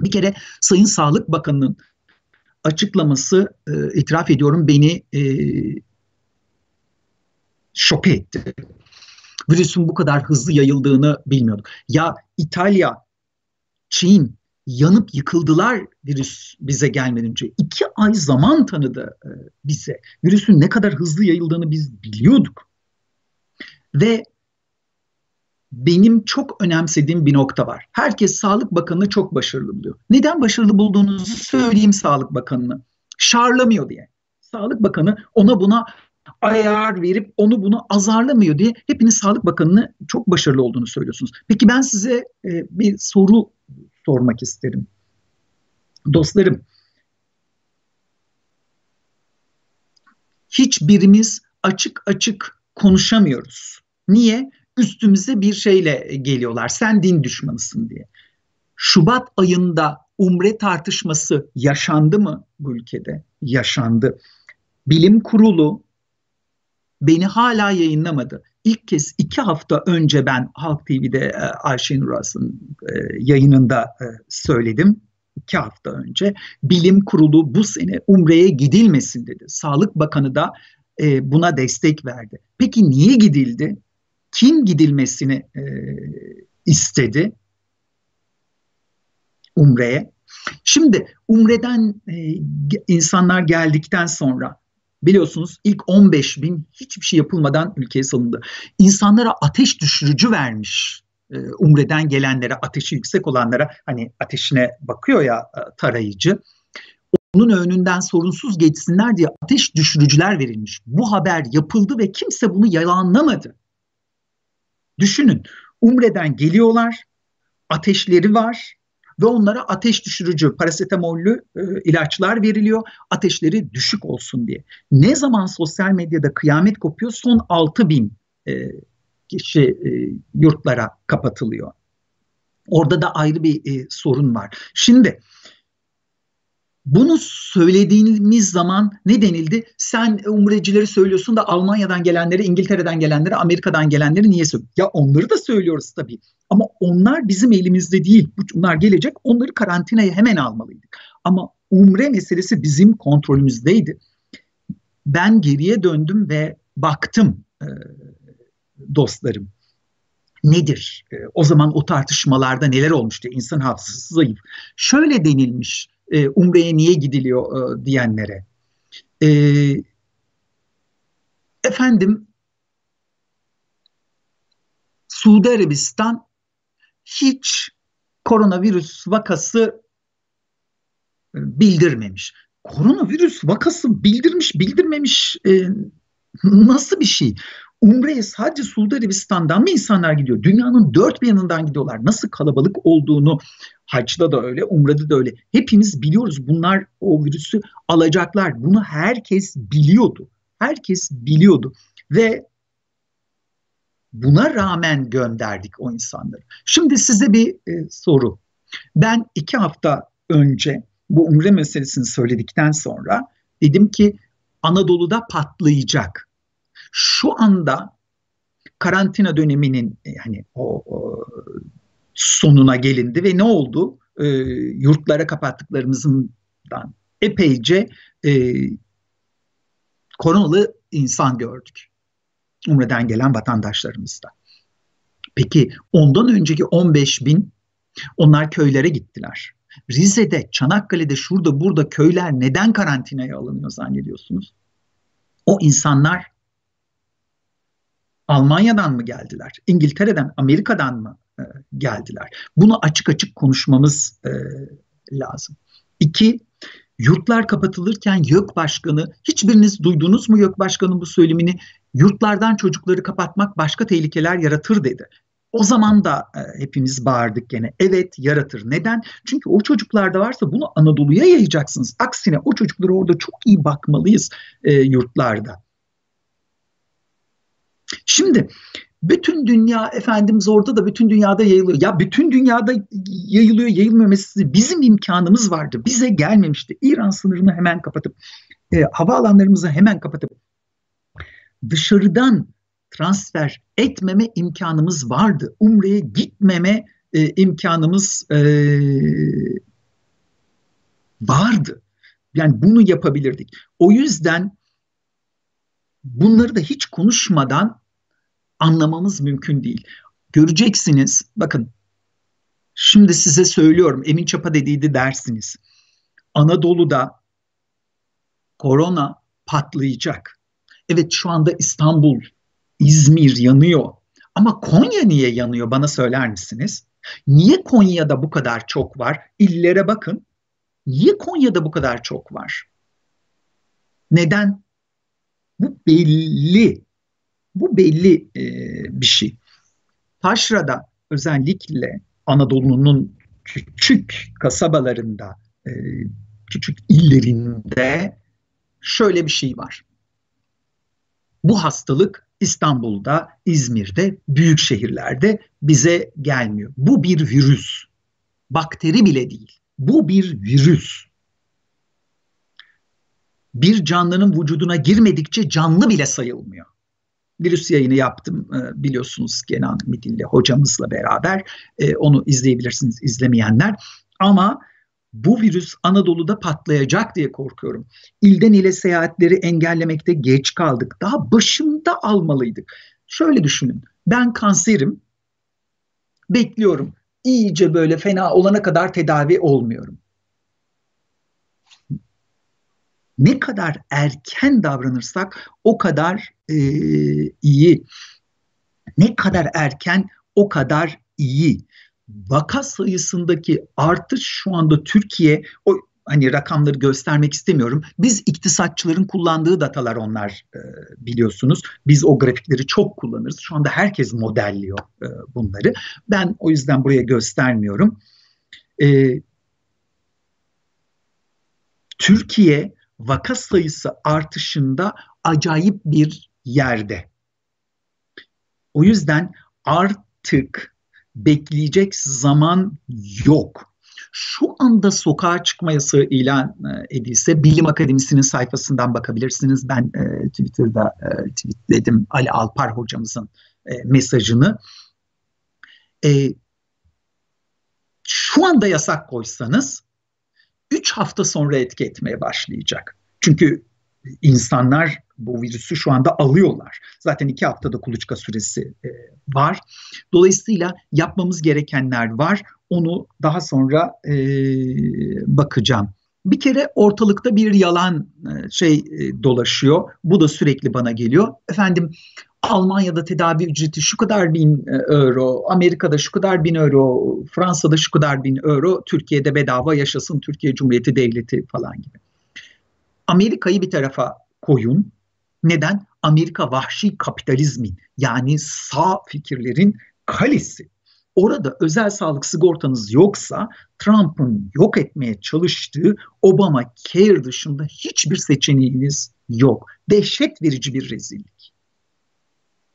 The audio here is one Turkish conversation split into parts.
Bir kere Sayın Sağlık Bakanı'nın açıklaması e, itiraf ediyorum beni e, şok etti. Virüsün bu kadar hızlı yayıldığını bilmiyorduk. Ya İtalya, Çin yanıp yıkıldılar virüs bize gelmeden önce. İki ay zaman tanıdı e, bize. Virüsün ne kadar hızlı yayıldığını biz biliyorduk. Ve benim çok önemsediğim bir nokta var. Herkes Sağlık Bakanı'nı çok başarılı buluyor. Neden başarılı bulduğunuzu söyleyeyim Sağlık Bakanı'nı. Şarlamıyor diye. Sağlık Bakanı ona buna ayar verip onu bunu azarlamıyor diye hepiniz Sağlık Bakanı'nı çok başarılı olduğunu söylüyorsunuz. Peki ben size e, bir soru sormak isterim. Dostlarım, hiçbirimiz açık açık konuşamıyoruz. Niye? Üstümüze bir şeyle geliyorlar. Sen din düşmanısın diye. Şubat ayında umre tartışması yaşandı mı bu ülkede? Yaşandı. Bilim kurulu beni hala yayınlamadı. İlk kez iki hafta önce ben Halk TV'de e, Ayşe Nuras'ın e, yayınında e, söyledim. İki hafta önce bilim kurulu bu sene Umre'ye gidilmesin dedi. Sağlık Bakanı da buna destek verdi. Peki niye gidildi? Kim gidilmesini istedi Umre'ye? Şimdi Umre'den insanlar geldikten sonra Biliyorsunuz ilk 15 bin hiçbir şey yapılmadan ülkeye salındı. İnsanlara ateş düşürücü vermiş. E, Umre'den gelenlere, ateşi yüksek olanlara hani ateşine bakıyor ya e, tarayıcı. Onun önünden sorunsuz geçsinler diye ateş düşürücüler verilmiş. Bu haber yapıldı ve kimse bunu yalanlamadı. Düşünün Umre'den geliyorlar, ateşleri var, ve onlara ateş düşürücü parasetamollü e, ilaçlar veriliyor ateşleri düşük olsun diye. Ne zaman sosyal medyada kıyamet kopuyor son 6 bin e, kişi e, yurtlara kapatılıyor. Orada da ayrı bir e, sorun var. Şimdi bunu söylediğimiz zaman ne denildi? Sen umrecileri söylüyorsun da Almanya'dan gelenleri, İngiltere'den gelenleri, Amerika'dan gelenleri niye söylüyorsun? Ya onları da söylüyoruz tabii. Ama onlar bizim elimizde değil. Bunlar gelecek. Onları karantinaya hemen almalıydık. Ama umre meselesi bizim kontrolümüzdeydi. Ben geriye döndüm ve baktım e, dostlarım. Nedir? E, o zaman o tartışmalarda neler olmuştu? İnsan hafızası zayıf. Şöyle denilmiş e, Umre'ye niye gidiliyor e, diyenlere. E, efendim Suudi Arabistan hiç koronavirüs vakası e, bildirmemiş. Koronavirüs vakası bildirmiş, bildirmemiş e, nasıl bir şey? Umre'ye sadece Suudi Arabistan'dan mı insanlar gidiyor? Dünyanın dört bir yanından gidiyorlar. Nasıl kalabalık olduğunu Hacda da öyle, Umre'de de öyle. Hepimiz biliyoruz bunlar o virüsü alacaklar. Bunu herkes biliyordu. Herkes biliyordu. Ve buna rağmen gönderdik o insanları. Şimdi size bir e, soru. Ben iki hafta önce bu umre meselesini söyledikten sonra dedim ki Anadolu'da patlayacak. Şu anda karantina döneminin yani o, o sonuna gelindi ve ne oldu? E, yurtlara kapattıklarımızdan epeyce e, koronalı insan gördük. Umre'den gelen vatandaşlarımızda. Peki ondan önceki 15 bin onlar köylere gittiler. Rize'de, Çanakkale'de, şurada, burada köyler neden karantinaya alınıyor zannediyorsunuz? O insanlar Almanya'dan mı geldiler? İngiltere'den, Amerika'dan mı e, geldiler? Bunu açık açık konuşmamız e, lazım. İki, yurtlar kapatılırken YÖK Başkanı, hiçbiriniz duydunuz mu YÖK Başkanı'nın bu söylemini? Yurtlardan çocukları kapatmak başka tehlikeler yaratır dedi. O zaman da e, hepimiz bağırdık gene. Evet yaratır. Neden? Çünkü o çocuklarda varsa bunu Anadolu'ya yayacaksınız. Aksine o çocuklara orada çok iyi bakmalıyız e, yurtlarda. Şimdi bütün dünya efendimiz orada da bütün dünyada yayılıyor. Ya bütün dünyada yayılıyor, meselesi bizim imkanımız vardı. Bize gelmemişti. İran sınırını hemen kapatıp e, havaalanlarımızı hemen kapatıp dışarıdan transfer etmeme imkanımız vardı. Umre'ye gitmeme e, imkanımız e, vardı. Yani bunu yapabilirdik. O yüzden bunları da hiç konuşmadan anlamamız mümkün değil. Göreceksiniz, bakın şimdi size söylüyorum, Emin Çapa dediydi dersiniz. Anadolu'da korona patlayacak. Evet şu anda İstanbul, İzmir yanıyor. Ama Konya niye yanıyor bana söyler misiniz? Niye Konya'da bu kadar çok var? İllere bakın. Niye Konya'da bu kadar çok var? Neden? Bu belli. Bu belli e, bir şey. Taşra'da özellikle Anadolu'nun küçük kasabalarında, e, küçük illerinde şöyle bir şey var. Bu hastalık İstanbul'da, İzmir'de, büyük şehirlerde bize gelmiyor. Bu bir virüs. Bakteri bile değil. Bu bir virüs. Bir canlının vücuduna girmedikçe canlı bile sayılmıyor. Virüs yayını yaptım e, biliyorsunuz Kenan Midilli hocamızla beraber. E, onu izleyebilirsiniz izlemeyenler. Ama bu virüs Anadolu'da patlayacak diye korkuyorum. İlden ile seyahatleri engellemekte geç kaldık. Daha başında almalıydık. Şöyle düşünün. Ben kanserim. Bekliyorum. İyice böyle fena olana kadar tedavi olmuyorum. Ne kadar erken davranırsak o kadar e, iyi. Ne kadar erken o kadar iyi vaka sayısındaki artış şu anda Türkiye o hani rakamları göstermek istemiyorum. Biz iktisatçıların kullandığı datalar onlar e, biliyorsunuz. Biz o grafikleri çok kullanırız. Şu anda herkes modelliyor e, bunları. Ben o yüzden buraya göstermiyorum. E, Türkiye vaka sayısı artışında acayip bir yerde. O yüzden artık bekleyecek zaman yok. Şu anda sokağa çıkma yasağı ilan e, edilse Bilim Akademisi'nin sayfasından bakabilirsiniz. Ben e, Twitter'da e, tweetledim Ali Alpar hocamızın e, mesajını. E, şu anda yasak koysanız 3 hafta sonra etki etmeye başlayacak. Çünkü insanlar bu virüsü şu anda alıyorlar. Zaten iki haftada kuluçka süresi e, var. Dolayısıyla yapmamız gerekenler var. Onu daha sonra e, bakacağım. Bir kere ortalıkta bir yalan e, şey e, dolaşıyor. Bu da sürekli bana geliyor. Efendim Almanya'da tedavi ücreti şu kadar bin e, euro, Amerika'da şu kadar bin euro, Fransa'da şu kadar bin euro, Türkiye'de bedava yaşasın Türkiye Cumhuriyeti Devleti falan gibi. Amerika'yı bir tarafa koyun. Neden? Amerika vahşi kapitalizmin yani sağ fikirlerin kalesi. Orada özel sağlık sigortanız yoksa Trump'ın yok etmeye çalıştığı Obama Care dışında hiçbir seçeneğiniz yok. Dehşet verici bir rezillik.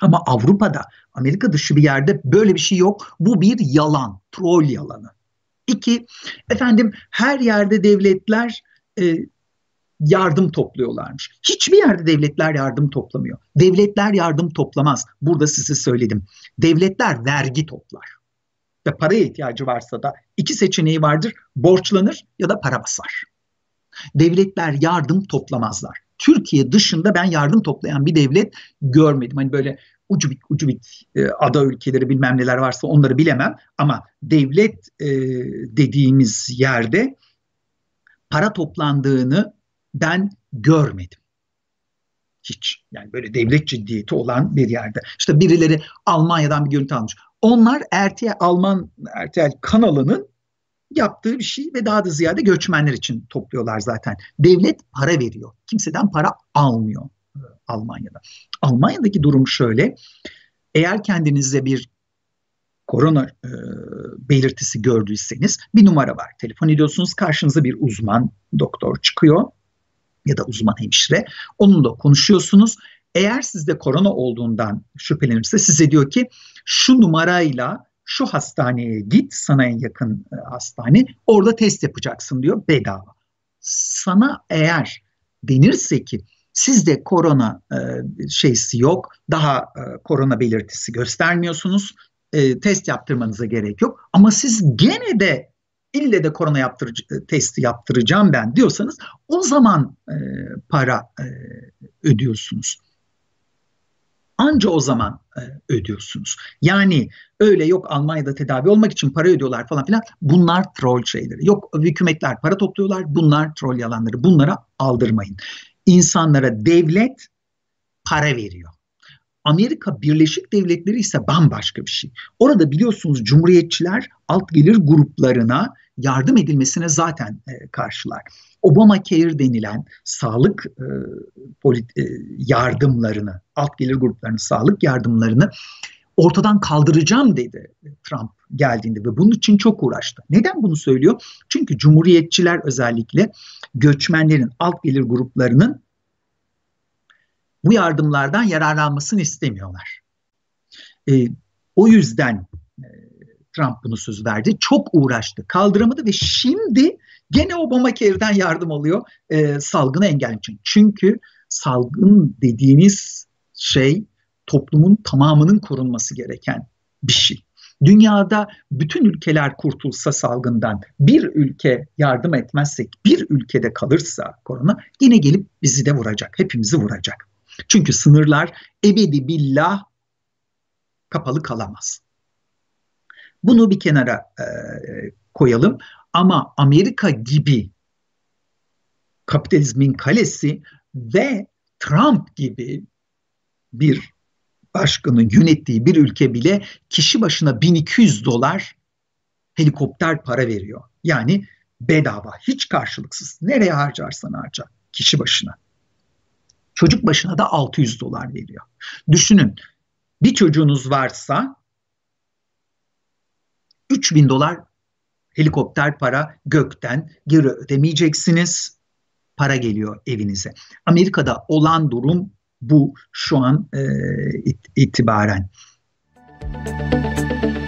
Ama Avrupa'da, Amerika dışı bir yerde böyle bir şey yok. Bu bir yalan, troll yalanı. İki, efendim her yerde devletler e, yardım topluyorlarmış. Hiçbir yerde devletler yardım toplamıyor. Devletler yardım toplamaz. Burada size söyledim. Devletler vergi toplar. Ve paraya ihtiyacı varsa da iki seçeneği vardır. Borçlanır ya da para basar. Devletler yardım toplamazlar. Türkiye dışında ben yardım toplayan bir devlet görmedim. Hani böyle ucubik ucubik e, ada ülkeleri bilmem neler varsa onları bilemem ama devlet e, dediğimiz yerde para toplandığını ben görmedim. Hiç. Yani böyle devlet ciddiyeti olan bir yerde. İşte birileri Almanya'dan bir görüntü almış. Onlar RTL Alman RTL kanalının yaptığı bir şey ve daha da ziyade göçmenler için topluyorlar zaten. Devlet para veriyor. Kimseden para almıyor Almanya'da. Almanya'daki durum şöyle. Eğer kendinizde bir korona e, belirtisi gördüyseniz bir numara var. Telefon ediyorsunuz karşınıza bir uzman doktor çıkıyor ya da uzman hemşire. Onunla konuşuyorsunuz. Eğer sizde korona olduğundan şüphelenirse size diyor ki şu numarayla şu hastaneye git sana en yakın e, hastane orada test yapacaksın diyor bedava. Sana eğer denirse ki sizde korona e, şeysi yok daha e, korona belirtisi göstermiyorsunuz e, test yaptırmanıza gerek yok ama siz gene de ille de korona yaptırıcı, e, testi yaptıracağım ben diyorsanız o zaman e, para e, ödüyorsunuz. Anca o zaman e, ödüyorsunuz. Yani öyle yok Almanya'da tedavi olmak için para ödüyorlar falan filan. Bunlar troll şeyleri. Yok hükümetler para topluyorlar. Bunlar troll yalanları. Bunlara aldırmayın. İnsanlara devlet para veriyor. Amerika Birleşik Devletleri ise bambaşka bir şey. Orada biliyorsunuz cumhuriyetçiler alt gelir gruplarına yardım edilmesine zaten e, karşılar. Obamacare denilen sağlık e, polit, e, yardımlarını, alt gelir gruplarının sağlık yardımlarını ortadan kaldıracağım dedi Trump geldiğinde ve bunun için çok uğraştı. Neden bunu söylüyor? Çünkü cumhuriyetçiler özellikle göçmenlerin alt gelir gruplarının bu yardımlardan yararlanmasını istemiyorlar. E, o yüzden e, Trump bunu söz verdi. Çok uğraştı, kaldıramadı ve şimdi gene Obamacare'den yardım alıyor e, salgını engellemek için. Çünkü salgın dediğiniz şey toplumun tamamının korunması gereken bir şey. Dünyada bütün ülkeler kurtulsa salgından bir ülke yardım etmezsek bir ülkede kalırsa korona yine gelip bizi de vuracak. Hepimizi vuracak. Çünkü sınırlar ebedi billah kapalı kalamaz. Bunu bir kenara e, koyalım ama Amerika gibi kapitalizmin kalesi ve Trump gibi bir başkanın yönettiği bir ülke bile kişi başına 1200 dolar helikopter para veriyor. Yani bedava, hiç karşılıksız. Nereye harcarsan harca kişi başına. Çocuk başına da 600 dolar veriyor. Düşünün bir çocuğunuz varsa 3000 dolar helikopter para gökten geri ödemeyeceksiniz. Para geliyor evinize. Amerika'da olan durum bu şu an e, it, itibaren. Müzik